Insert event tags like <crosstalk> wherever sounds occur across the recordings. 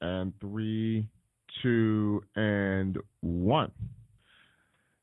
And three, two, and one.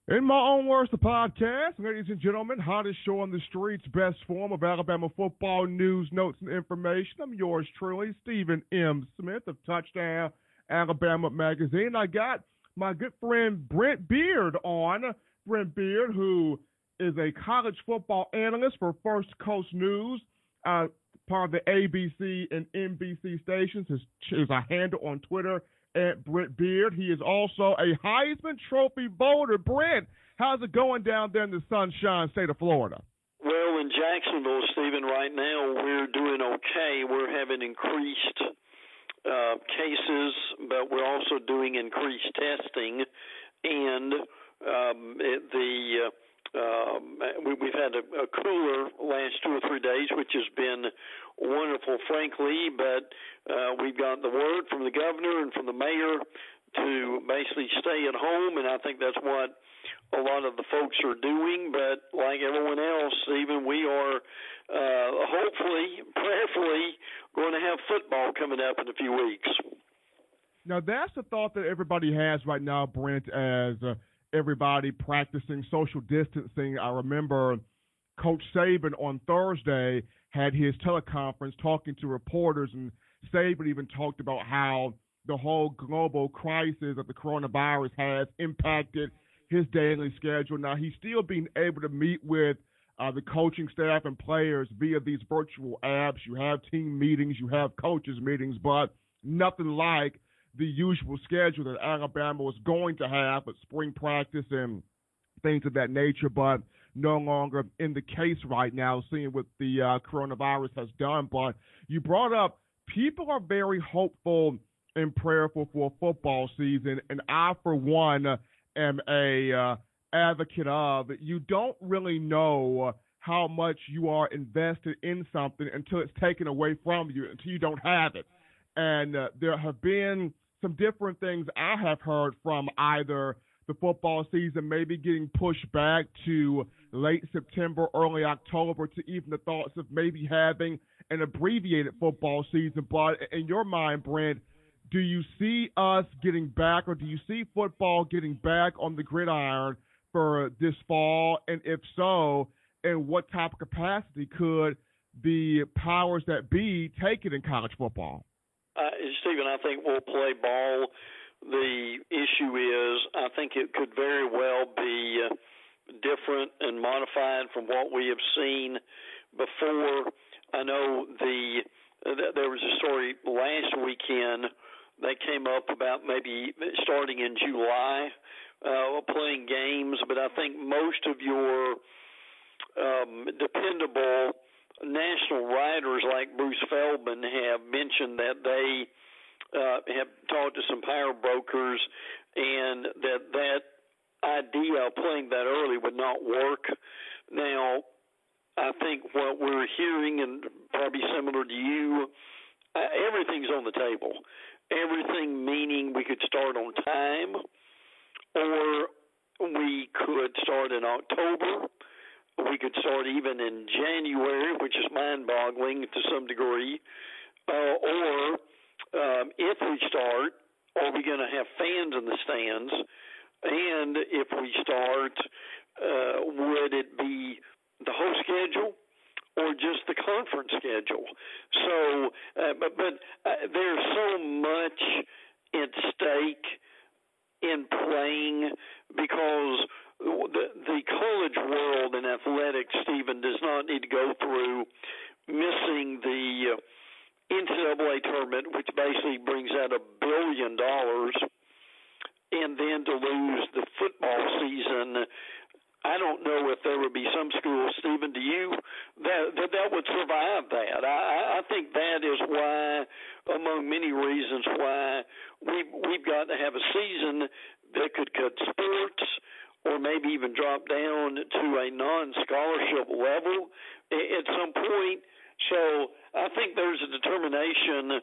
In my own words, the podcast, ladies and gentlemen, hottest show on the streets, best form of Alabama football news, notes, and information. I'm yours truly, Stephen M. Smith of Touchdown Alabama Magazine. I got my good friend Brent Beard on. Brent Beard, who is a college football analyst for First Coast News, uh, part of the ABC and NBC stations. His is a handle on Twitter at Brent Beard. He is also a Heisman Trophy voter. Brent, how's it going down there in the sunshine state of Florida? Well, in Jacksonville, Stephen, right now we're doing okay. We're having increased uh, cases, but we're also doing increased testing, and um, the uh, um, we, we've had a, a cooler last two or three days, which has been wonderful, frankly. But uh, we've got the word from the governor and from the mayor to basically stay at home, and I think that's what a lot of the folks are doing. But like everyone else, even we are uh, hopefully, prayerfully, going to have football coming up in a few weeks. Now that's the thought that everybody has right now, Brent, as uh, everybody practicing social distancing. I remember Coach Saban on Thursday had his teleconference talking to reporters, and Saban even talked about how the whole global crisis of the coronavirus has impacted his daily schedule. Now, he's still being able to meet with uh, the coaching staff and players via these virtual apps. You have team meetings, you have coaches meetings, but nothing like the usual schedule that Alabama was going to have with spring practice and things of that nature, but no longer in the case right now, seeing what the uh, coronavirus has done. But you brought up people are very hopeful and prayerful for football season, and I, for one, am a uh, advocate of. You don't really know how much you are invested in something until it's taken away from you, until you don't have it. And uh, there have been some different things I have heard from either the football season maybe getting pushed back to late September, early October, to even the thoughts of maybe having an abbreviated football season. But in your mind, Brent, do you see us getting back, or do you see football getting back on the gridiron for this fall? And if so, in what type of capacity could the powers that be take it in college football? Uh, Stephen, I think we'll play ball. The issue is, I think it could very well be uh, different and modified from what we have seen before. I know the there was a story last weekend that came up about maybe starting in July, uh, playing games, but I think most of your um, dependable national writers like Bruce Feldman have mentioned that they uh, have talked to some power brokers and that that idea of playing that early would not work. Now, I think what we're hearing, and probably similar to you, uh, everything's on the table. Everything meaning we could start on time, or we could start in October we could start even in January, which is mind-boggling to some degree. Uh, or um, if we start, are we going to have fans in the stands? And if we start, uh, would it be the whole schedule or just the conference schedule? So, uh, but but uh, there's so much at stake in playing because the, the college world in athletics, Stephen, does not need to go through missing the uh, NCAA tournament, which basically brings out a billion dollars, and then to lose the football season. I don't know if there would be some schools, Stephen, to you that that, that would survive that. I, I think that is why, among many reasons, why we we've got to have a season that could cut sports or maybe even drop down to a non-scholarship level at some point. So I think there's a determination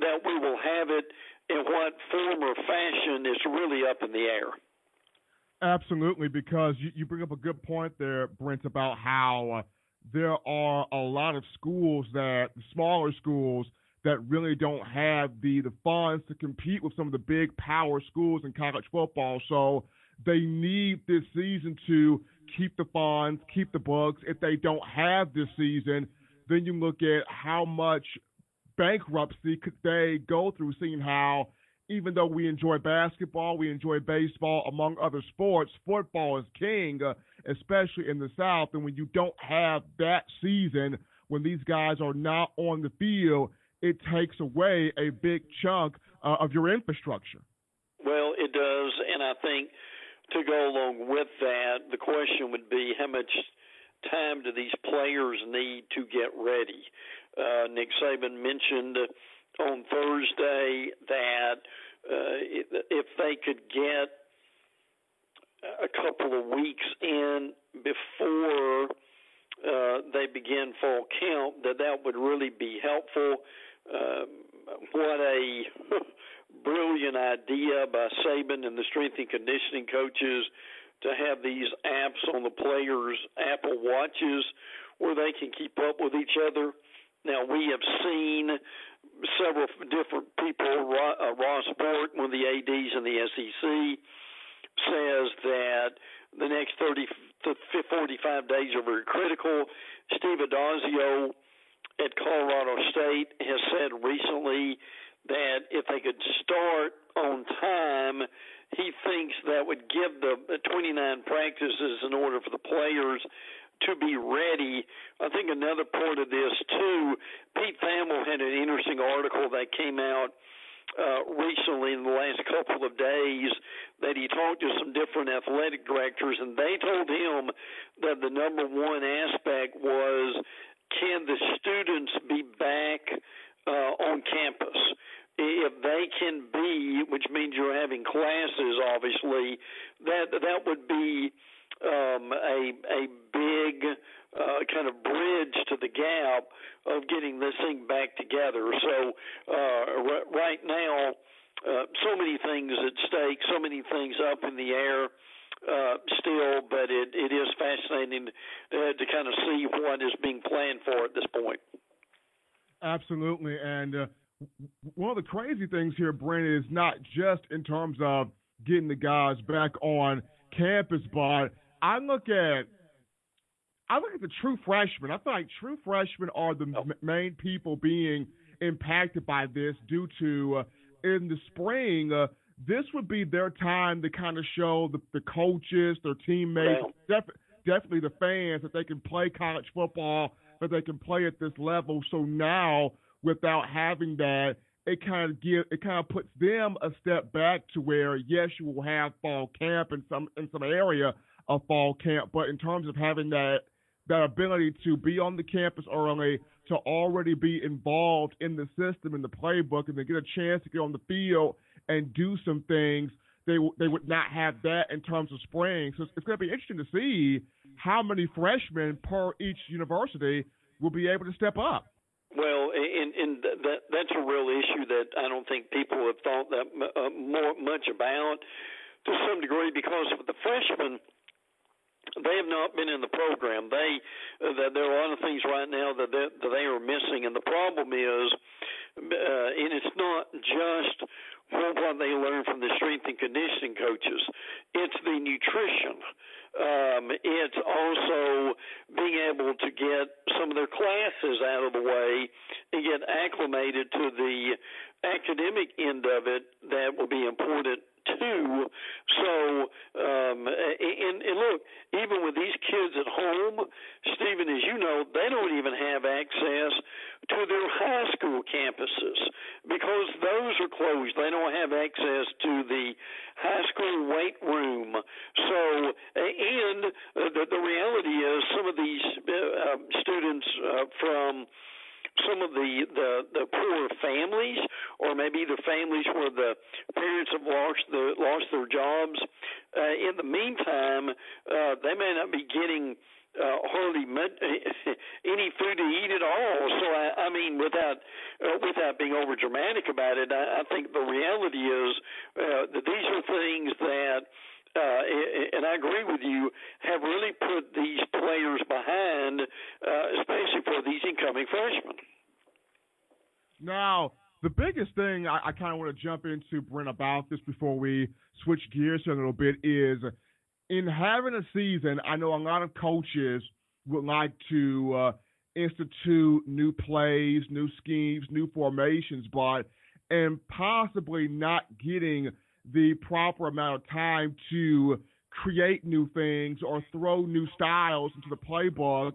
that we will have it in what form or fashion is really up in the air. Absolutely, because you, you bring up a good point there, Brent, about how uh, there are a lot of schools that, smaller schools, that really don't have the the funds to compete with some of the big power schools in college football. So they need this season to keep the funds, keep the books. If they don't have this season, then you look at how much bankruptcy could they go through, seeing how even though we enjoy basketball, we enjoy baseball, among other sports, football is king, uh, especially in the South. And when you don't have that season, when these guys are not on the field, it takes away a big chunk uh, of your infrastructure. Well, it does. And I think to go along with that, the question would be how much time do these players need to get ready? Uh, Nick Saban mentioned on Thursday that uh, if they could get a couple of weeks in before uh, they begin fall camp, that that would really be helpful. Um, what a <laughs> brilliant idea by Saban and the strength and conditioning coaches to have these apps on the players' Apple Watches where they can keep up with each other. Now we have seen several different people. Uh, Ross Bjork, one of the ads in the SEC, says that the next 30 to 45 days are very critical. Steve Addazio at Colorado State has said recently that if they could start on time, he thinks that would give the 29 practices in order for the players to be ready. I think another part of this too, Pete Thamel had an interesting article that came out uh, recently in the last couple of days that he talked to some different athletic directors and they told him that the number one aspect was can the students be back uh, on campus? If they can be, which means you're having classes, obviously, that that would be um, a a big uh, kind of bridge to the gap of getting this thing back together. So uh, r- right now, uh, so many things at stake, so many things up in the air. Uh, still, but it, it is fascinating uh, to kind of see what is being planned for at this point. Absolutely, and uh, one of the crazy things here, Brandon, is not just in terms of getting the guys back on campus, but I look at I look at the true freshmen. I feel like true freshmen are the oh. m- main people being impacted by this due to uh, in the spring. Uh, this would be their time to kind of show the, the coaches, their teammates, def- definitely the fans that they can play college football, that they can play at this level. So now, without having that, it kind of give it kind of puts them a step back to where yes, you will have fall camp in some in some area, of fall camp. But in terms of having that that ability to be on the campus early, to already be involved in the system, in the playbook, and to get a chance to get on the field and do some things, they they would not have that in terms of spring. So it's, it's going to be interesting to see how many freshmen per each university will be able to step up. Well, and, and that that's a real issue that I don't think people have thought that uh, more much about to some degree because of the freshmen they have not been in the program. They uh, there are a lot of things right now that they, that they are missing, and the problem is, uh, and it's not just what they learn from the strength and conditioning coaches. It's the nutrition. Um, it's also being able to get some of their classes out of the way and get acclimated to the academic end of it that will be important too. So, um, and, and look, even with these kids at home, Stephen, as you know, they don't even have access to their high school campuses because those are closed. They don't have access to the high school weight room. So, and the, the reality is, some of these uh, students uh, from some of the the the poor families, or maybe the families where the parents have lost the lost their jobs. Uh, in the meantime, uh, they may not be getting uh, hardly <laughs> any food to eat at all. So I, I mean, without uh, without being over dramatic about it, I, I think the reality is uh, that these are things that uh, and I agree with you, have really put these players behind, uh, especially for these incoming freshmen. Now, the biggest thing I, I kind of want to jump into, Brent, about this before we switch gears a little bit is in having a season, I know a lot of coaches would like to uh, institute new plays, new schemes, new formations, but and possibly not getting the proper amount of time to create new things or throw new styles into the playbook,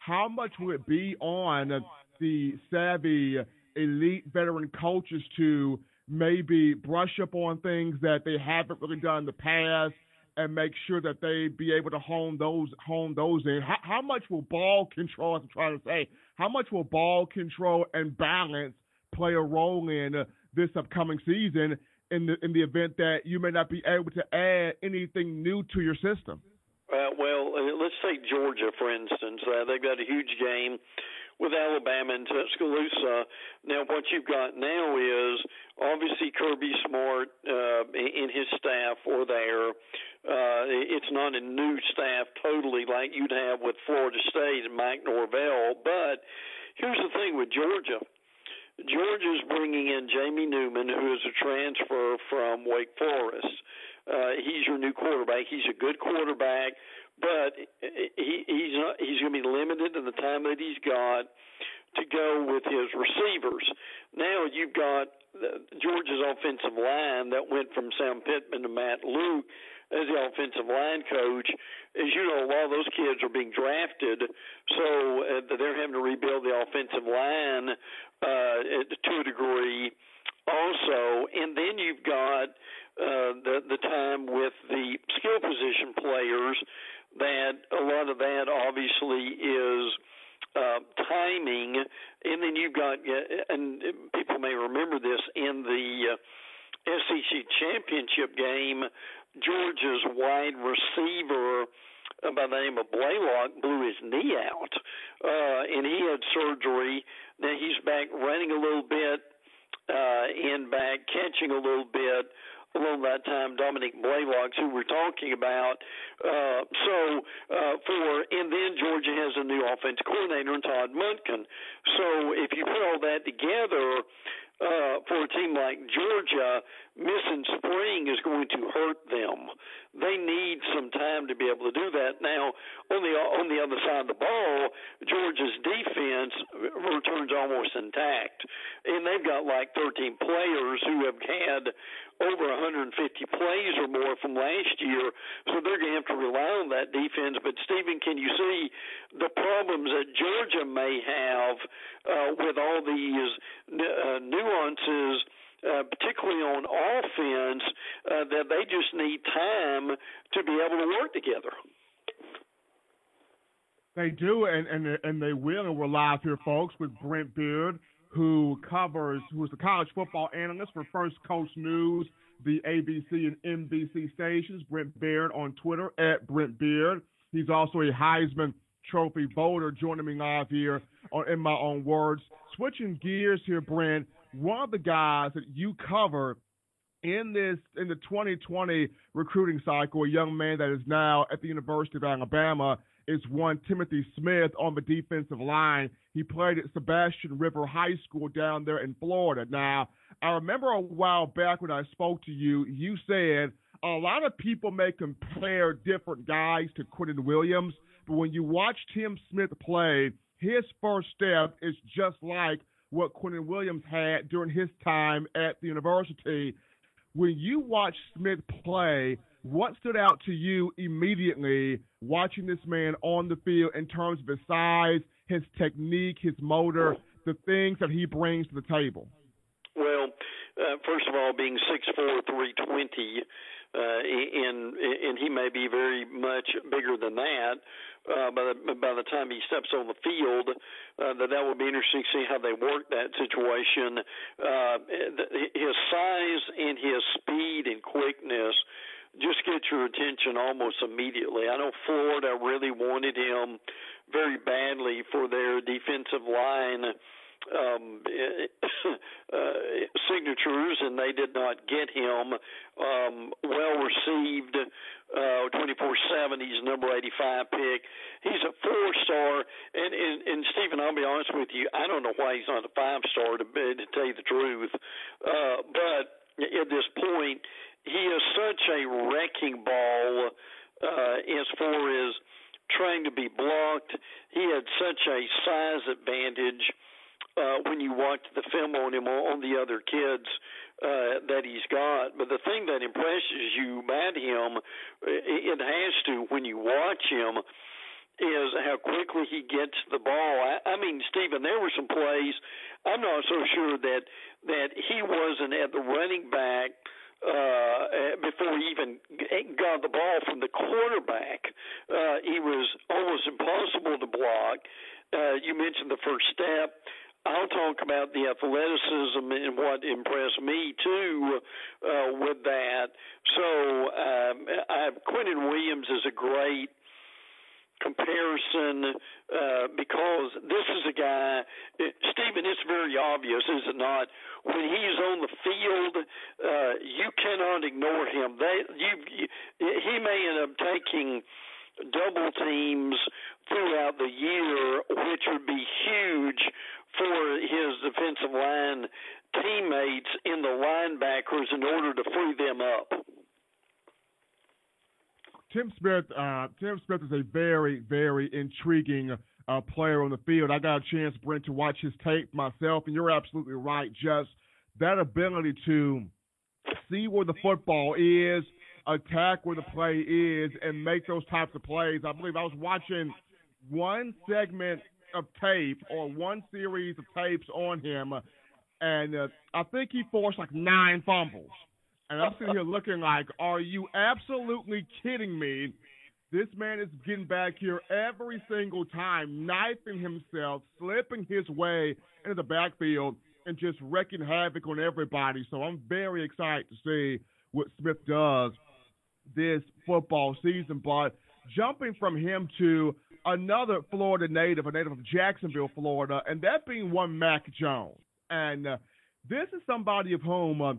how much will it be on the savvy elite veteran coaches to maybe brush up on things that they haven't really done in the past and make sure that they be able to hone those hone those in. How, how much will ball control? As I'm trying to say, how much will ball control and balance play a role in this upcoming season? In the in the event that you may not be able to add anything new to your system. Uh, well, uh, let's take Georgia for instance. Uh, they've got a huge game with Alabama and Tuscaloosa. Now, what you've got now is obviously Kirby Smart uh, and his staff are there. Uh, it's not a new staff totally like you'd have with Florida State and Mike Norvell. But here's the thing with Georgia. Georgia's bringing in Jamie Newman, who is a transfer from Wake Forest. Uh, he's your new quarterback. He's a good quarterback but he, he's not, he's going to be limited in the time that he's got to go with his receivers. Now you've got Georgia's offensive line that went from Sam Pittman to Matt Luke as the offensive line coach. As you know, a lot of those kids are being drafted, so uh, they're having to rebuild the offensive line uh, to a degree also. And then you've got uh, the the time with the skill position players that a lot of that obviously is uh, timing, and then you've got, and people may remember this in the uh, SEC championship game, Georgia's wide receiver by the name of Blaylock blew his knee out, uh, and he had surgery. Now he's back running a little bit, uh, and back catching a little bit along that time, Dominick Blaylock's, who we're talking about. Uh, so uh, for and then Georgia has a new offense coordinator in Todd Monken. So if you put all that together, uh, for a team like Georgia, missing spring is going to hurt them. They need some time to be able to do that. Now, on the on the other side of the ball, Georgia's defense returns almost intact, and they've got like 13 players who have had over 150 plays or more from last year, so they're going to have to rely on that defense. But Stephen, can you see the problems that Georgia may have uh, with all these uh, nuances? Uh, particularly on offense, uh, that they just need time to be able to work together. They do, and and and they will. And we're live here, folks, with Brent Beard, who covers, who is the college football analyst for First Coast News, the ABC and NBC stations. Brent Beard on Twitter at Brent Beard. He's also a Heisman Trophy voter. Joining me live here on In My Own Words. Switching gears here, Brent one of the guys that you cover in this in the 2020 recruiting cycle, a young man that is now at the University of Alabama, is one Timothy Smith on the defensive line. He played at Sebastian River High School down there in Florida. Now, I remember a while back when I spoke to you, you said a lot of people may compare different guys to Quinnen Williams, but when you watch Tim Smith play, his first step is just like what Quinnen Williams had during his time at the university. When you watch Smith play, what stood out to you immediately watching this man on the field in terms of his size, his technique, his motor, the things that he brings to the table? Well, uh, first of all, being six four, three twenty, uh, and and he may be very much bigger than that uh, by the by the time he steps on the field. Uh, that that will be interesting to see how they work that situation. Uh, his size and his speed and quickness just get your attention almost immediately. I know Florida really wanted him very badly for their defensive line um, <coughs> uh, signatures, and they did not get him. Um, well received uh, 24/7. He's number 85 pick. He's a four star, and, and and Stephen, I'll be honest with you, I don't know why he's not a five star to, to tell you the truth. Uh, but at this point, he is such a wrecking ball uh, as far as trying to be blocked. He had such a size advantage uh, when you watch the film on him on the other kids uh, that he's got. But the thing that impresses you about him, it has to when you watch him, is how quickly he gets the ball. I, I mean, Stephen, there were some plays. I'm not so sure that that he wasn't at the running back uh, before he even got the ball from the quarterback. Uh, he was almost impossible to block. Uh, you mentioned the first step. I'll talk about the athleticism and what impressed me too uh, with that. So um, I, Quinnen Williams is a great comparison uh, because this is a guy, Stephen. It's very obvious, is it not? When he's on the field, uh, you cannot ignore him. They, you, he may end up taking double teams throughout the year, which would be huge for his defensive line teammates in the linebackers in order to free them up. Tim Smith, uh, Tim Smith is a very, very intriguing uh, player on the field. I got a chance, Brent, to watch his tape myself, and you're absolutely right. Just that ability to see where the football is, attack where the play is, and make those types of plays. I believe I was watching one segment of tape or one series of tapes on him, and uh, I think he forced like nine fumbles. And I'm sitting here looking like, are you absolutely kidding me? This man is getting back here every single time, knifing himself, slipping his way into the backfield, and just wrecking havoc on everybody. So I'm very excited to see what Smith does this football season. But jumping from him to another Florida native, a native of Jacksonville, Florida, and that being one Mac Jones. And uh, this is somebody of whom uh,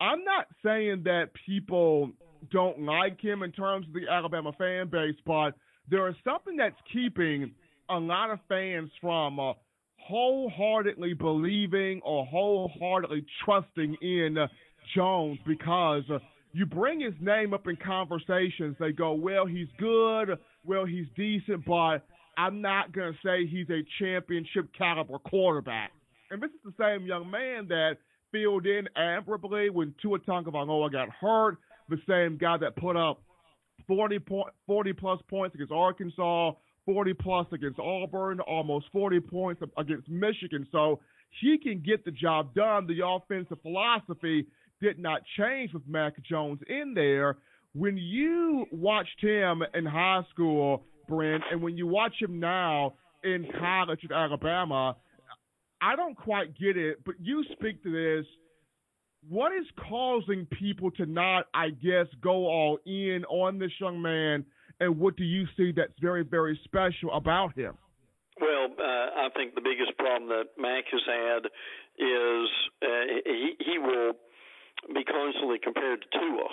I'm not saying that people don't like him in terms of the Alabama fan base, but there is something that's keeping a lot of fans from uh, wholeheartedly believing or wholeheartedly trusting in uh, Jones because uh, you bring his name up in conversations. They go, well, he's good, well, he's decent, but I'm not going to say he's a championship caliber quarterback. And this is the same young man that filled in admirably when Tua Tagovailoa got hurt. The same guy that put up 40, point, 40 plus points against Arkansas, 40 plus against Auburn, almost 40 points against Michigan. So he can get the job done. The offensive philosophy did not change with Mac Jones in there. When you watched him in high school, Brent, and when you watch him now in college at Alabama, I don't quite get it, but you speak to this. What is causing people to not, I guess, go all in on this young man, and what do you see that's very, very special about him? Well, uh, I think the biggest problem that Mac has had is uh, he he will be constantly compared to Tua.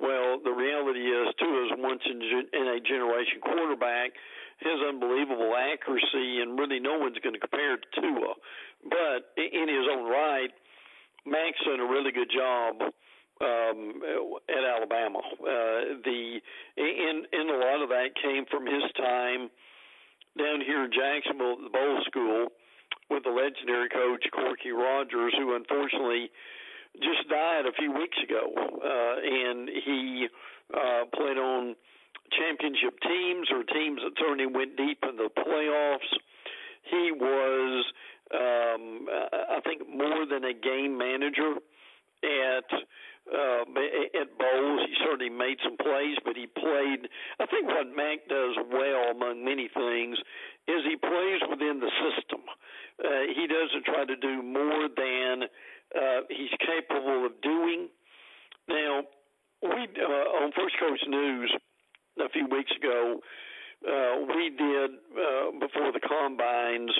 Well, the reality is Tua is once in, in a generation quarterback his unbelievable accuracy, and really no one's going to compare to Tua. But in his own right, Mac's done a really good job um, at Alabama. Uh, the in in a lot of that came from his time down here in Jacksonville the Bolles School with the legendary coach Corky Rogers, who unfortunately just died a few weeks ago, uh, and he uh, played on championship teams or teams that certainly went deep in the playoffs. He was, um, I think, more than a game manager at uh, at Bolles. He certainly made some plays, but he played. I think what Mac does well, among many things, is he plays within the system. Uh, he doesn't try to do more than uh, he's capable of doing. Now, we uh, on First Coast News a few weeks ago, uh, we did uh, before the combines.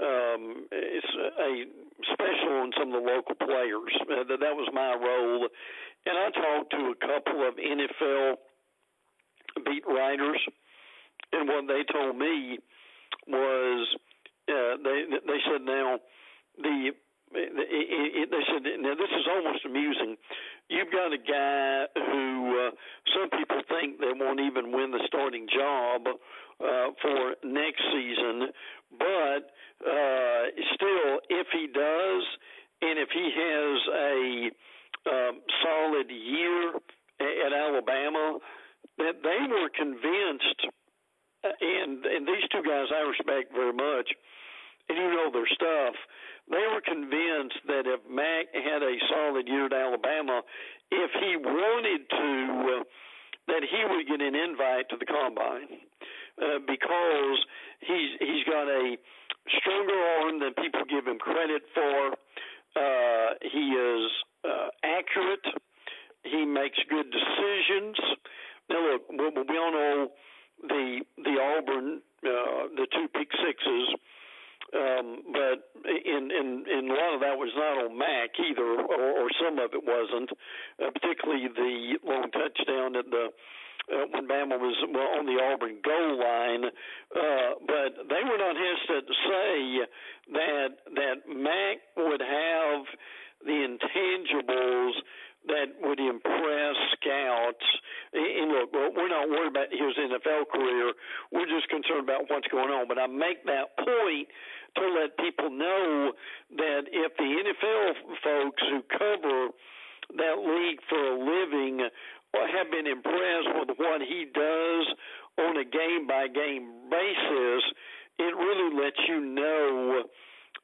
Um, it's a special on some of the local players. Uh, that that was my role, and I talked to a couple of NFL beat writers, and what they told me was uh, they they said now the they said now this is almost amusing. You've got a guy who uh, some people think they won't even win the starting job uh, for next season, but uh, still, if he does, and if he has a um, solid year at Alabama, that they were convinced, uh, and and these two guys I respect very much, and you know their stuff. They were convinced that if Mac had a solid year at Alabama, if he wanted to, uh, that he would get an invite to the combine uh, because he's he's got a stronger arm than people give him credit for. Uh, he is uh, accurate. He makes good decisions. Now, look, we all know the the Auburn, uh, the two pick sixes, um, but in, in in a lot of that was not on Mac either, or, or some of it wasn't. Uh, particularly the long touchdown at the uh, when Bama was well, on the Auburn goal line, uh, but they were not hesitant to say that that Mac would have the intangibles that would impress scouts. And look, we're not worried about his NFL career. We're just concerned about what's going on. But I make that point to let people know that if the NFL folks who cover that league for a living have been impressed with what he does on a game by game basis, it really lets you know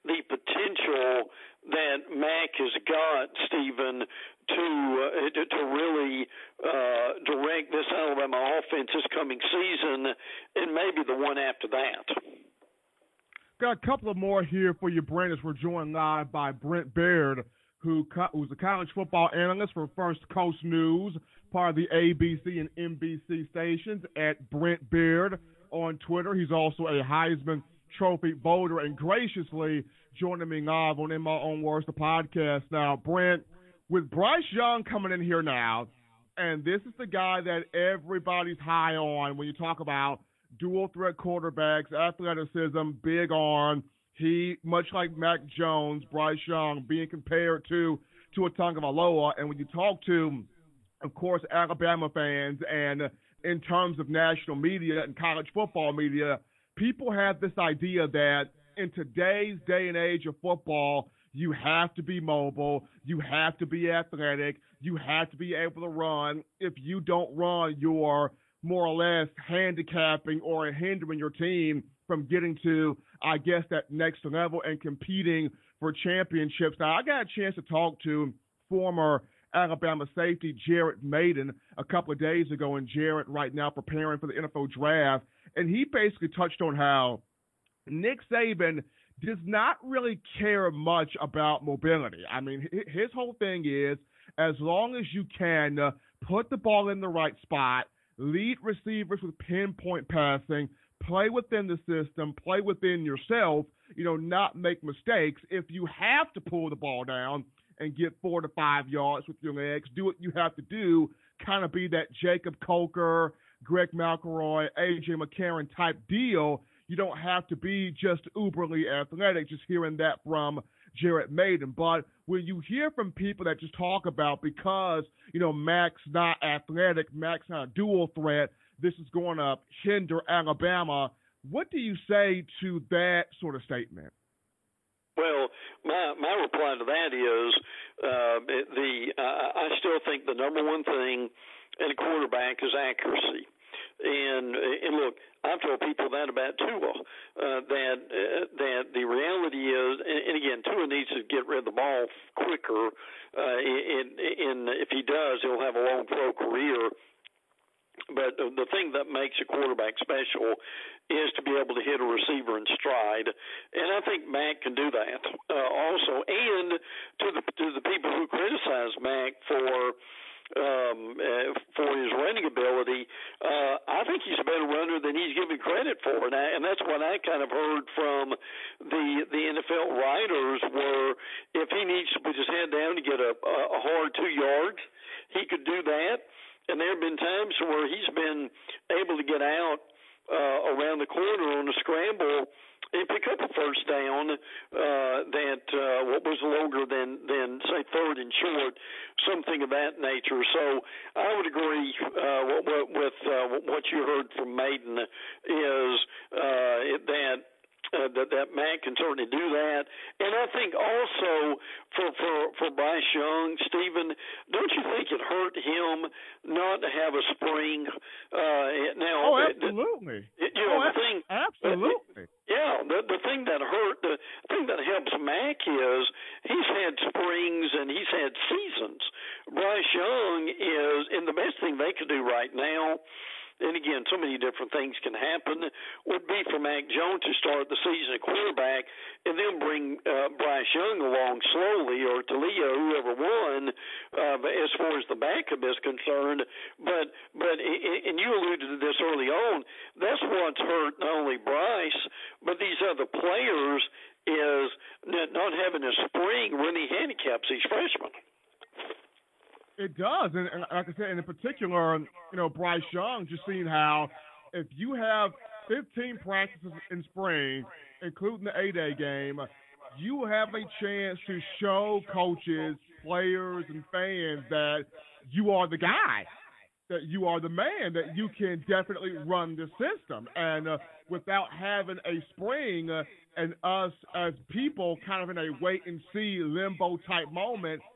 the potential that Mac has got, Stephen, to uh, to, to really uh, direct this Alabama offense this coming season, and maybe the one after that. Got a couple of more here for you, as we're joined live by Brent Baird, who who's a college football analyst for First Coast News, part of the ABC and NBC stations. At Brent Baird on Twitter, he's also a Heisman Trophy voter, and graciously joining me live on In My Own Words, the podcast. Now, Brent, with Bryce Young coming in here now, and this is the guy that everybody's high on when you talk about dual threat quarterbacks, athleticism, big arm. He, much like Mac Jones, Bryce Young, being compared to to Tua Tagovailoa, and when you talk to, of course, Alabama fans, and in terms of national media and college football media, people have this idea that in today's day and age of football, you have to be mobile, you have to be athletic, you have to be able to run. If you don't run, you're more or less handicapping or hindering your team from getting to, I guess, that next level and competing for championships. Now, I got a chance to talk to former Alabama safety Jared Mayden a couple of days ago, and Jared right now preparing for the NFL draft, and he basically touched on how Nick Saban does not really care much about mobility. I mean, his whole thing is as long as you can uh, put the ball in the right spot, lead receivers with pinpoint passing, play within the system, play within yourself, you know, not make mistakes. If you have to pull the ball down and get four to five yards with your legs, do what you have to do, kind of be that Jacob Coker, Greg McElroy, AJ McCarron type deal. You don't have to be just uberly athletic, just hearing that from Jared Mayden. But when you hear from people that just talk about because, you know, Mac's not athletic, Mac's not a dual threat, this is going to hinder Alabama. What do you say to that sort of statement? Well, my my reply to that is uh, the uh, I still think the number one thing in a quarterback is accuracy. And and look, I've told people that about Tua. Uh, that uh, that the reality is, and, and again, Tua needs to get rid of the ball quicker. Uh, and, and if he does, he'll have a long pro career. But the thing that makes a quarterback special is to be able to hit a receiver in stride, and I think Mac can do that. Uh, also, and to the to the people who criticize Mac for um, uh, for his running ability, uh, I think he's a better runner than he's given credit for, and, I, and that's what I kind of heard from the the NFL writers. Were if he needs to put his head down to get a, a hard two yards, he could do that. and there have been times where he's been able to get out uh, around the corner on a scramble and pick up a first down uh, that uh, what was longer than than say third and short, something of that nature. So I would agree uh, with uh, what you heard from Mayden is uh, that uh, that that Matt can certainly do that. And I think also for for for Bryce Young, Stephen, it hurt him not to have a spring? Uh, now, oh, absolutely. The, you know, oh, the thing, absolutely. Yeah, the the thing that hurt, the thing that helps Mac is he's had springs and he's had seasons. Bryce Young is, and the best thing they could do right now and again, so many different things can happen, would be for Mac Jones to start the season at quarterback and then bring uh, Bryce Young along slowly or Taulia, whoever won, uh, as far as the backup is concerned. But but and you alluded to this early on. That's what's hurt not only Bryce but these other players is not having a spring really handicaps these freshmen. It does, and, and like I said, and in particular, you know, Bryce Young, just seeing how if you have 15 practices in spring, including the A-Day game, you have a chance to show coaches, players, and fans that you are the guy, that you are the man, that you can definitely run the system. And uh, without having a spring uh, and us as people kind of in a wait and see limbo type moment –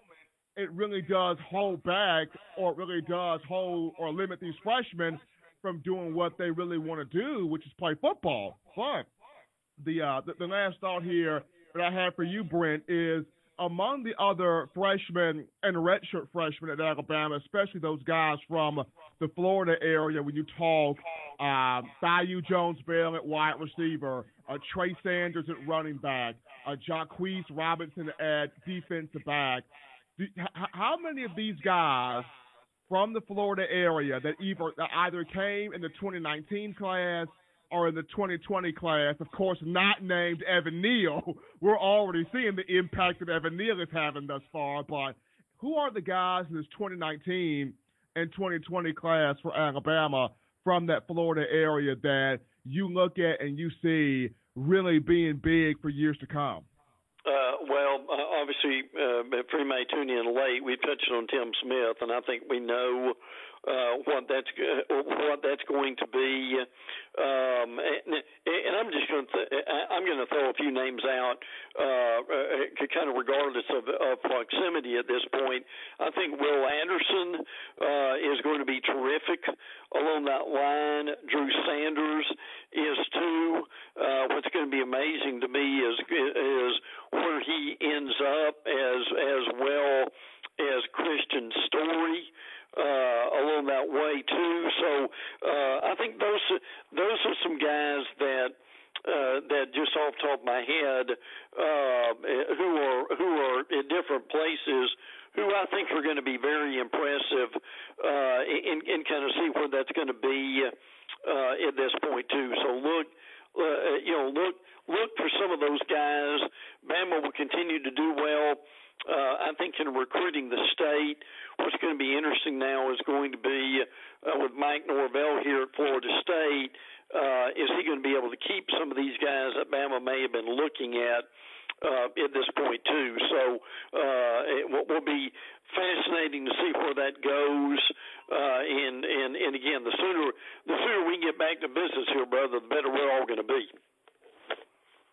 it really does hold back or really does hold or limit these freshmen from doing what they really want to do, which is play football. But the, uh, the, the last thought here that I have for you, Brent, is among the other freshmen and redshirt freshmen at Alabama, especially those guys from the Florida area, when you talk uh, Thaiu Jones-Bell at wide receiver, uh, Trey Sanders at running back, uh, Robinson at defensive back, how many of these guys from the Florida area that either that either came in the 2019 class or in the 2020 class, of course, not named Evan Neal. <laughs> We're already seeing the impact that Evan Neal is having thus far. But who are the guys in this 2019 and 2020 class for Alabama from that Florida area that you look at and you see really being big for years to come? Well, uh, obviously, uh, Free May tuning in late. We touched on Tim Smith, and I think we know uh, what that's uh, what that's going to be. Um, and, and I'm just going to th- I'm going to throw a few names out, uh, uh, kind of regardless of, of proximity at this point. I think Will Anderson uh, is going to be terrific along that line. Drew Sanders is too. Uh, what's going to be amazing to me is is where he ends up as as well as Kristian Story uh, along that way too. So uh, I think those those are some guys that. Uh, that just off the top of my head, uh, who are who are in different places, who I think are going to be very impressive, uh, and, and kind of see where that's going to be uh, at this point too. So look, uh, you know, look look for some of those guys. Bama will continue to do well. Uh, I think in recruiting the state, what's going to be interesting now is going to be uh, with Mike Norvell here at Florida State. Uh, is he going to be able to keep some of these guys that Bama may have been looking at uh, at this point too? So uh, it will be fascinating to see where that goes. Uh, and and and again, the sooner the sooner we get back to business here, brother, the better we're all going to be.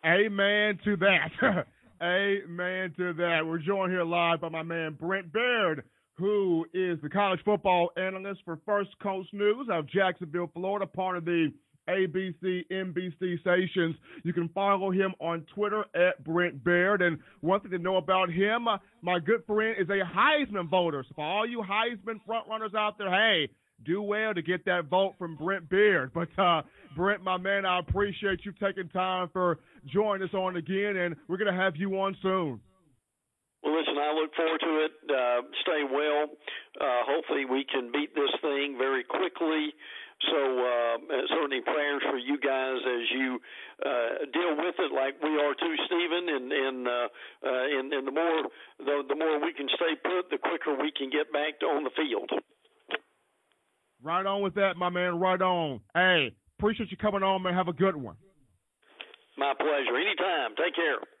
Amen to that. <laughs> Amen to that. We're joined here live by my man Brent Baird, who is the college football analyst for First Coast News of Jacksonville, Florida, part of the ABC, NBC stations. You can follow him on Twitter at Brent Baird. And one thing to know about him, uh, my good friend is a Heisman voter. So for all you Heisman frontrunners out there, hey, do well to get that vote from Brent Baird. But uh, Brent, my man, I appreciate you taking time for joining us on again, and we're going to have you on soon. Well, listen, I look forward to it. Uh, stay well. Uh, hopefully, we can beat this thing very quickly. So, uh, certainly prayers for you guys as you uh, deal with it, like we are too, Stephen. And and uh, uh, and, and the more the, the more we can stay put, the quicker we can get back to on the field. Right on with that, my man. Right on. Hey, appreciate you coming on, man. Have a good one. My pleasure. Anytime. Take care.